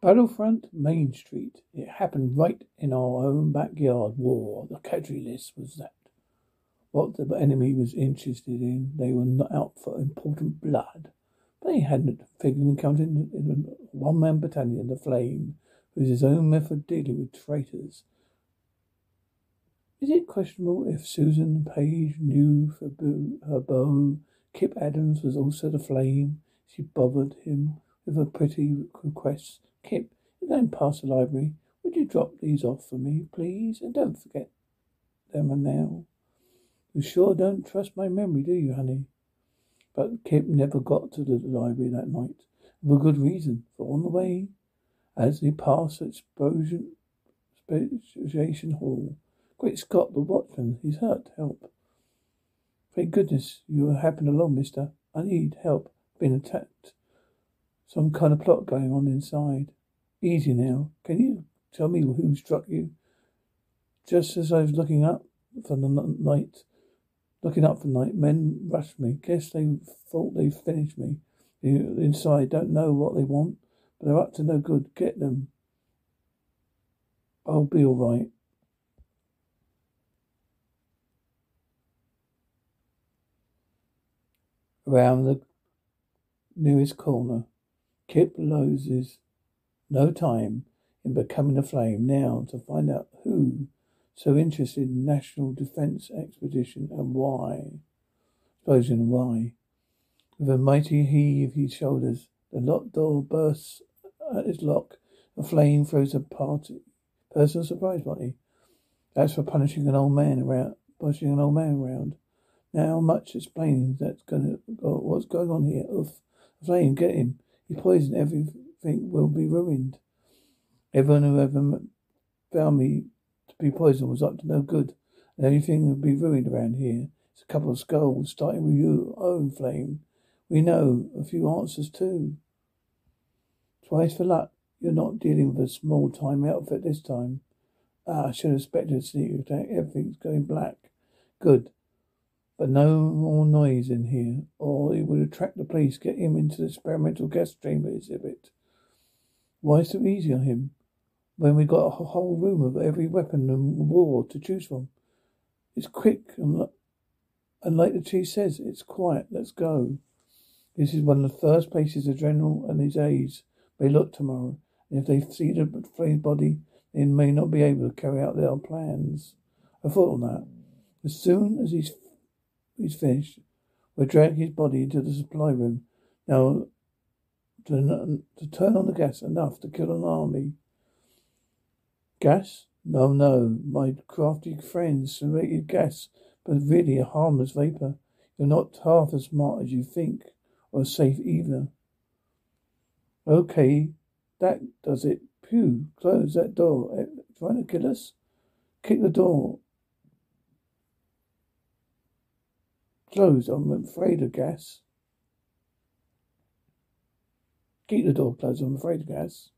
Battlefront, Main Street. It happened right in our own backyard. War. The casualty list was that. What the enemy was interested in, they were not out for important blood. They hadn't figured encountering in a one-man battalion, the Flame, with his own method dealing with traitors. Is it questionable if Susan Page knew for her beau, Kip Adams was also the Flame? She bothered him with her pretty requests Kip, you're going past the library. Would you drop these off for me, please? And don't forget them and now. You sure don't trust my memory, do you, honey? But Kip never got to the library that night. For good reason. For on the way, as they passed the explosion, Hall, Great Scott, the watchman, he's hurt. Help. Thank goodness you happened along, mister. I need help. Been attacked. Some kind of plot going on inside. Easy now. Can you tell me who struck you? Just as I was looking up for the night, looking up for night, men rushed me. Guess they thought they finished me. Inside don't know what they want, but they're up to no good. Get them. I'll be all right. Around the nearest corner, Kip loses no time in becoming a flame now to find out who so interested in National Defense Expedition and why. Explosion why. With a mighty heave his shoulders, the locked door bursts at its lock. A flame throws a party. Personal surprise party. That's for punishing an old man around, pushing an old man around. Now much explaining that's gonna, what's going on here. Oof. Flame, get him. He poisoned everything will be ruined. Everyone who ever found me to be poisoned was up to no good, and everything would be ruined around here. It's a couple of skulls, starting with your own flame. We know a few answers too. Twice for luck. You're not dealing with a small time outfit this time. Ah, I should have expected a sneak attack. Everything's going black. Good. But no more noise in here, or it would attract the police. Get him into the experimental gas chamber exhibit. Why so easy on him when we got a whole room of every weapon and war to choose from? It's quick and, and like the chief says, it's quiet. Let's go. This is one of the first places the general and his aides may look tomorrow. And if they see the flame's body, they may not be able to carry out their plans. I thought on that. As soon as he's he's finished, we'll drag his body into the supply room. Now to, to turn on the gas enough to kill an army. Gas? No, no. My crafty friends simulated gas, but really a harmless vapor. You're not half as smart as you think, or safe either. Okay, that does it. Pew, close that door. Eh, trying to kill us? Kick the door. Close, I'm afraid of gas. Keep the door closed, I'm afraid, of Gas.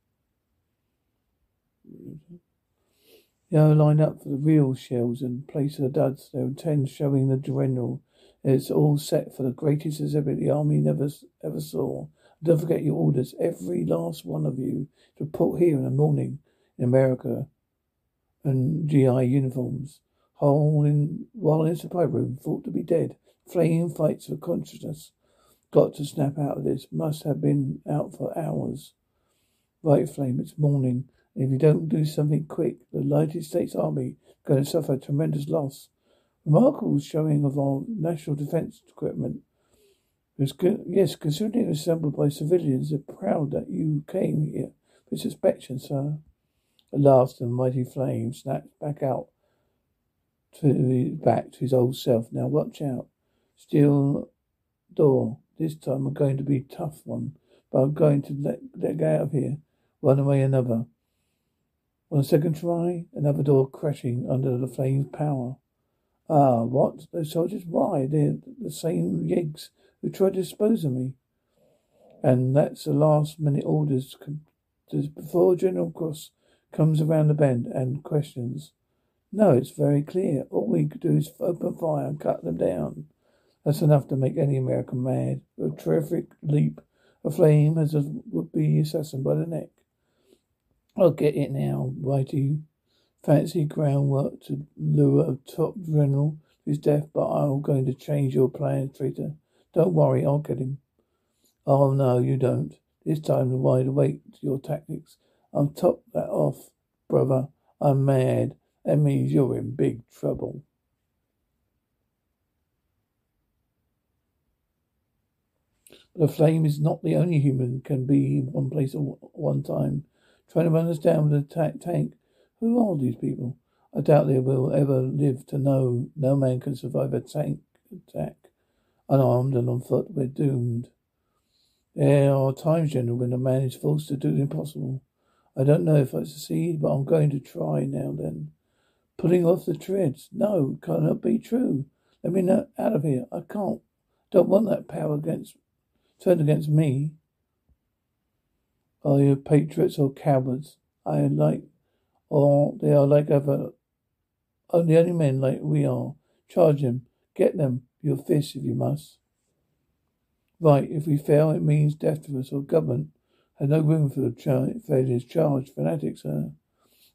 Are lined up for the real shells and place the duds. There are ten showing the general. It's all set for the greatest exhibit the army never ever saw. Don't forget your orders, every last one of you, to report here in the morning in America and GI uniforms. Whole in, while in supply room, thought to be dead. Flame fights for consciousness. Got to snap out of this. Must have been out for hours. Right, Flame, it's morning. If you don't do something quick, the United States Army going to suffer tremendous loss. Remarkable showing of our national defense equipment. Yes, considering it was assembled by civilians, are proud that you came here with suspicion, sir. At last, the mighty flame snapped back out to back to his old self. Now watch out. Steel door. This time I'm going to be a tough one, but I'm going to let, let get out of here, one way or another. On a second try, another door crashing under the flame's power. Ah, what? Those soldiers? Why? They're the same yigs who tried to dispose of me. And that's the last minute orders before General Cross comes around the bend and questions. No, it's very clear. All we could do is open fire and cut them down. That's enough to make any American mad. A terrific leap, a flame as a would-be assassin by the neck. I'll get it now, righty. Fancy groundwork to lure a top general to his death, but I'm going to change your plan, traitor. Don't worry, I'll get him. Oh no, you don't. This time the wide awake to your tactics. I'm top that off, brother. I'm mad. That means you're in big trouble. But a flame is not the only human can be in one place at one time. Trying to understand with a ta- tank. Who are these people? I doubt they will ever live to know no man can survive a tank attack. Unarmed and on foot, we're doomed. There are times, General, when a man is forced to do the impossible. I don't know if I succeed, but I'm going to try now then. Pulling off the treads. No, cannot be true. Let me out of here. I can't. Don't want that power against turned against me. Are you patriots or cowards? I like, or they are like other, only men like we are. Charge them. Get them. Your fists if you must. Right, if we fail, it means death to us. Or government has no room for the char- failures charged. Fanatics, sir.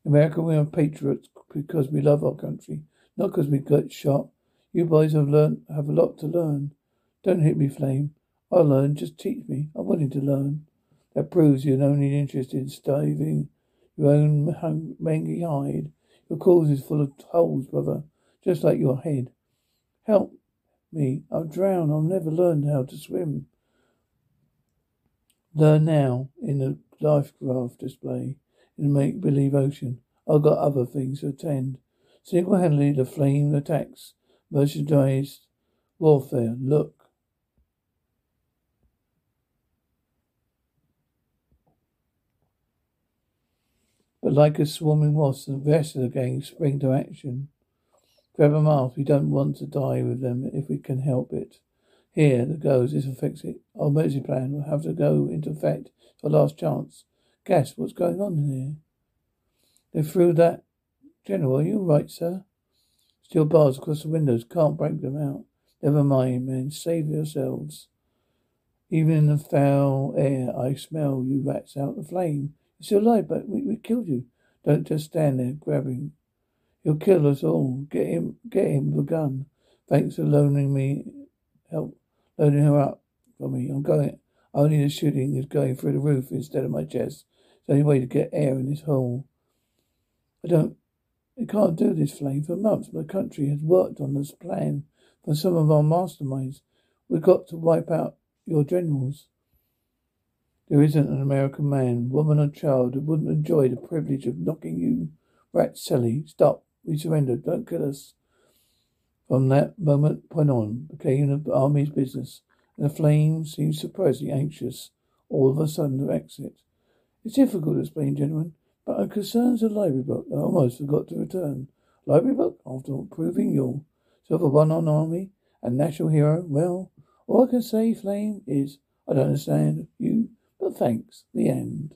America, we are patriots because we love our country, not because we got shot. You boys have learned, have a lot to learn. Don't hit me, Flame. I'll learn. Just teach me. I'm willing to learn. That proves you're only interested in staving your own mangy hide. Your cause is full of holes, brother, just like your head. Help me. I'll drown. I'll never learn how to swim. Learn now in the life raft display in the make believe ocean. I've got other things to attend. Single handedly, the flame attacks, merchandise warfare. Look. But like a swarming wasp, the rest of the gang spring to action. Grab a mask. We don't want to die with them if we can help it. Here, the goes. This will fix it. Our emergency plan will have to go into effect. Our last chance. Guess what's going on in here? They threw that. General, are you right, sir? Steel bars across the windows. Can't break them out. Never mind, men. Save yourselves. Even in the foul air, I smell you rats out the flame. Still alive, but we, we killed you. Don't just stand there grabbing. He'll kill us all. Get him, get him a gun. Thanks for loaning me, help, loading her up for me. I'm going. Only the shooting is going through the roof instead of my chest. It's the only way to get air in this hole. I don't. We can't do this, Flame. For months, my country has worked on this plan for some of our masterminds. We've got to wipe out your generals. There isn't an American man, woman, or child who wouldn't enjoy the privilege of knocking you rat silly. Stop. We surrender. Don't kill us. From that moment point on, became of the army's business, and the flame seemed surprisingly anxious all of a sudden to exit. It's difficult to explain, gentlemen, but I'm concerned the library book I almost forgot to return. Library book? After proving you're sort of a one-on army and national hero, well, all I can say, Flame, is I don't understand you thanks. The end.